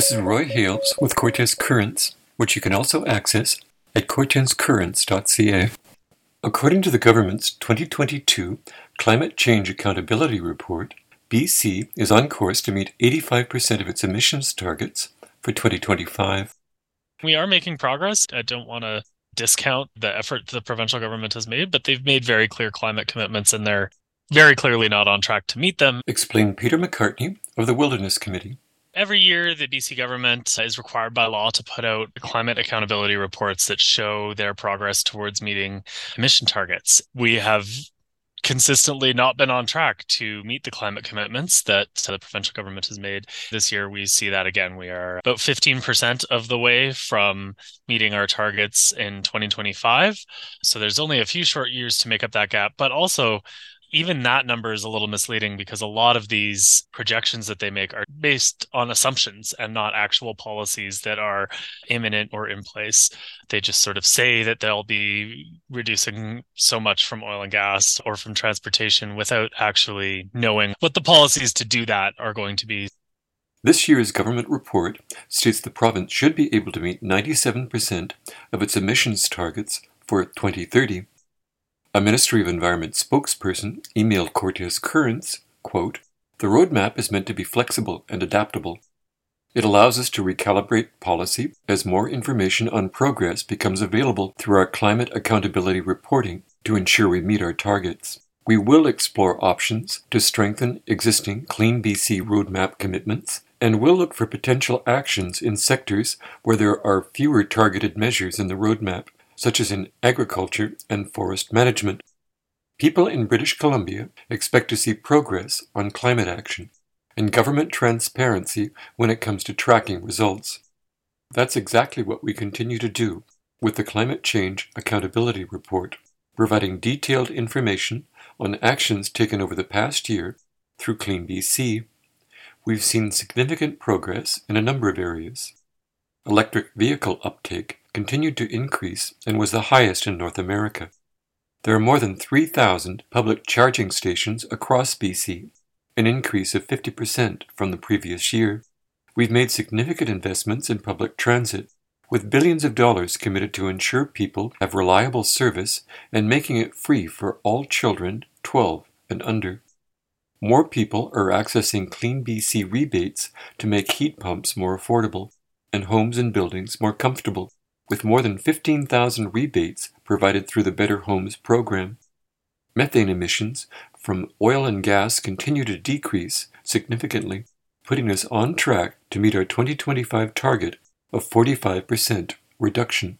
This is Roy Hales with Cortes Currents, which you can also access at cortescurrents.ca. According to the government's 2022 Climate Change Accountability Report, BC is on course to meet 85% of its emissions targets for 2025. We are making progress. I don't want to discount the effort the provincial government has made, but they've made very clear climate commitments and they're very clearly not on track to meet them. Explained Peter McCartney of the Wilderness Committee. Every year, the BC government is required by law to put out climate accountability reports that show their progress towards meeting emission targets. We have consistently not been on track to meet the climate commitments that the provincial government has made. This year, we see that again. We are about 15% of the way from meeting our targets in 2025. So there's only a few short years to make up that gap. But also, even that number is a little misleading because a lot of these projections that they make are based on assumptions and not actual policies that are imminent or in place. They just sort of say that they'll be reducing so much from oil and gas or from transportation without actually knowing what the policies to do that are going to be. This year's government report states the province should be able to meet 97% of its emissions targets for 2030 a Ministry of Environment spokesperson emailed Cortes Currents, quote, The roadmap is meant to be flexible and adaptable. It allows us to recalibrate policy as more information on progress becomes available through our climate accountability reporting to ensure we meet our targets. We will explore options to strengthen existing Clean BC roadmap commitments and will look for potential actions in sectors where there are fewer targeted measures in the roadmap such as in agriculture and forest management. People in British Columbia expect to see progress on climate action and government transparency when it comes to tracking results. That's exactly what we continue to do with the Climate Change Accountability Report, providing detailed information on actions taken over the past year through Clean BC. We've seen significant progress in a number of areas. Electric vehicle uptake continued to increase and was the highest in North America. There are more than 3,000 public charging stations across BC, an increase of 50% from the previous year. We've made significant investments in public transit, with billions of dollars committed to ensure people have reliable service and making it free for all children 12 and under. More people are accessing Clean BC rebates to make heat pumps more affordable and homes and buildings more comfortable with more than 15,000 rebates provided through the Better Homes program. Methane emissions from oil and gas continue to decrease significantly, putting us on track to meet our 2025 target of 45% reduction.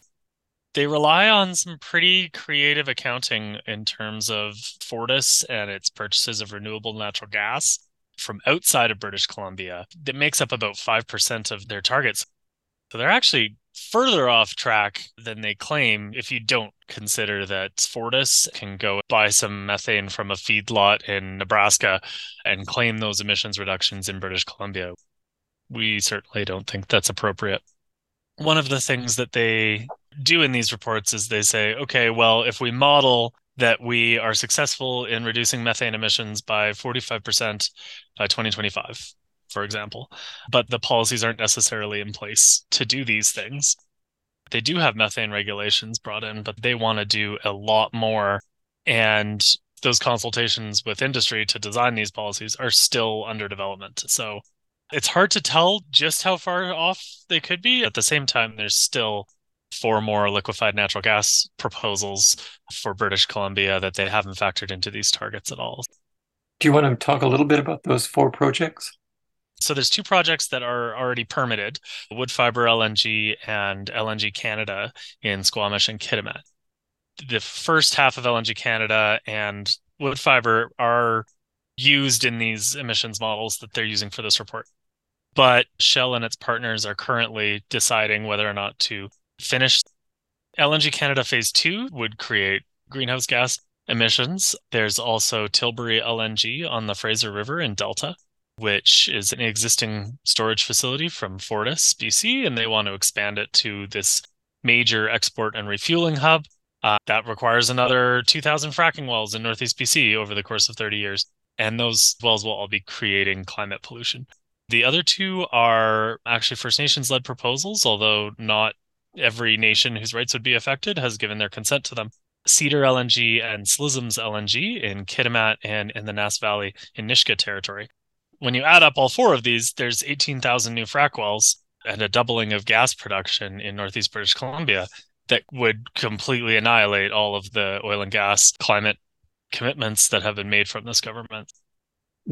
They rely on some pretty creative accounting in terms of Fortis and its purchases of renewable natural gas from outside of British Columbia that makes up about 5% of their targets. So they're actually further off track than they claim if you don't consider that Fortis can go buy some methane from a feedlot in Nebraska and claim those emissions reductions in British Columbia. We certainly don't think that's appropriate. One of the things that they do in these reports is they say, okay, well, if we model that we are successful in reducing methane emissions by 45% by 2025, for example, but the policies aren't necessarily in place to do these things. They do have methane regulations brought in, but they want to do a lot more. And those consultations with industry to design these policies are still under development. So it's hard to tell just how far off they could be. At the same time, there's still four more liquefied natural gas proposals for British Columbia that they haven't factored into these targets at all. Do you want to talk a little bit about those four projects? So there's two projects that are already permitted, Woodfibre LNG and LNG Canada in Squamish and Kitimat. The first half of LNG Canada and Woodfibre are used in these emissions models that they're using for this report. But Shell and its partners are currently deciding whether or not to finish. LNG Canada Phase 2 would create greenhouse gas emissions. There's also Tilbury LNG on the Fraser River in Delta which is an existing storage facility from Fortis, BC, and they want to expand it to this major export and refueling hub. Uh, that requires another 2,000 fracking wells in Northeast BC over the course of 30 years. And those wells will all be creating climate pollution. The other two are actually First Nations led proposals, although not every nation whose rights would be affected has given their consent to them. Cedar LNG and Slisms LNG in Kitimat and in the Nass Valley in Nisga'a territory. When you add up all four of these, there's 18,000 new frac wells and a doubling of gas production in Northeast British Columbia that would completely annihilate all of the oil and gas climate commitments that have been made from this government.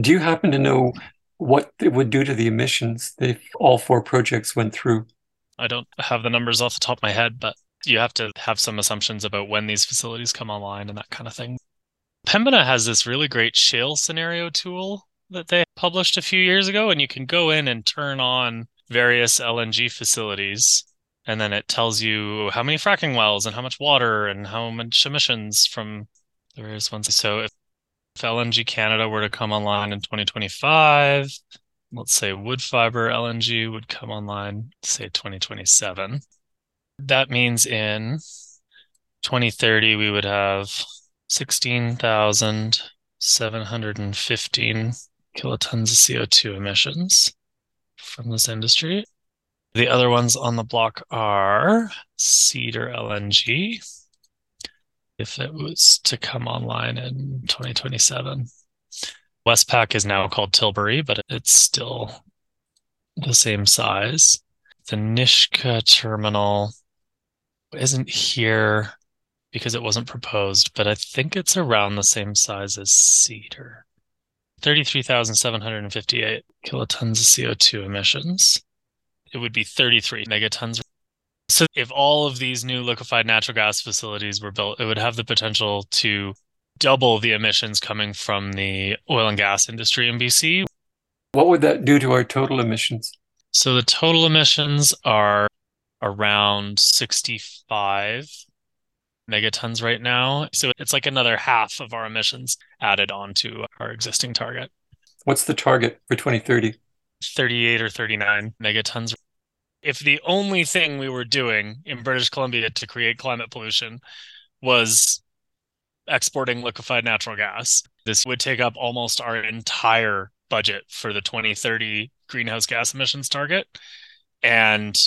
Do you happen to know what it would do to the emissions if all four projects went through? I don't have the numbers off the top of my head, but you have to have some assumptions about when these facilities come online and that kind of thing. Pembina has this really great shale scenario tool that they published a few years ago, and you can go in and turn on various LNG facilities. And then it tells you how many fracking wells and how much water and how much emissions from the various ones. So if, if LNG Canada were to come online in 2025, let's say Woodfibre LNG would come online, say 2027. That means in 2030, we would have 16,715 kilotons of CO2 emissions from this industry. The other ones on the block are Cedar LNG, if it was to come online in 2027. WesPac is now called Tilbury, but it's still the same size. The Nisga'a terminal isn't here because it wasn't proposed, but I think it's around the same size as Cedar. 33,758 kilotons of CO2 emissions. It would be 33 megatons. So, if all of these new liquefied natural gas facilities were built, it would have the potential to double the emissions coming from the oil and gas industry in BC. What would that do to our total emissions? So, the total emissions are around 65 megatons right now. So it's like another half of our emissions added onto our existing target. What's the target for 2030? 38 or 39 megatons. If the only thing we were doing in British Columbia to create climate pollution was exporting liquefied natural gas, this would take up almost our entire budget for the 2030 greenhouse gas emissions target. And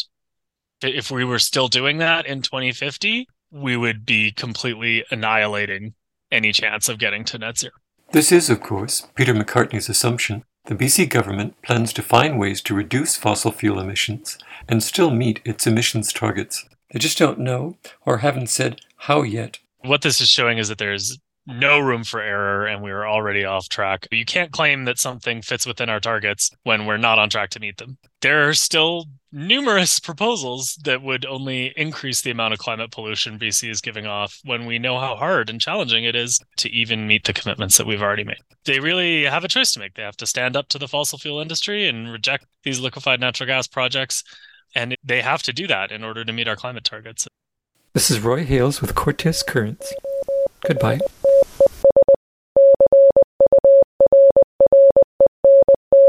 if we were still doing that in 2050, we would be completely annihilating any chance of getting to net zero. This is, of course, Peter McCartney's assumption. The BC government plans to find ways to reduce fossil fuel emissions and still meet its emissions targets. They just don't know or haven't said how yet. What this is showing is that there's no room for error and we are already off track. You can't claim that something fits within our targets when we're not on track to meet them. There are still numerous proposals that would only increase the amount of climate pollution BC is giving off when we know how hard and challenging it is to even meet the commitments that we've already made. They really have a choice to make. They have to stand up to the fossil fuel industry and reject these liquefied natural gas projects. And they have to do that in order to meet our climate targets. This is Roy Hales with Cortes Currents. Goodbye.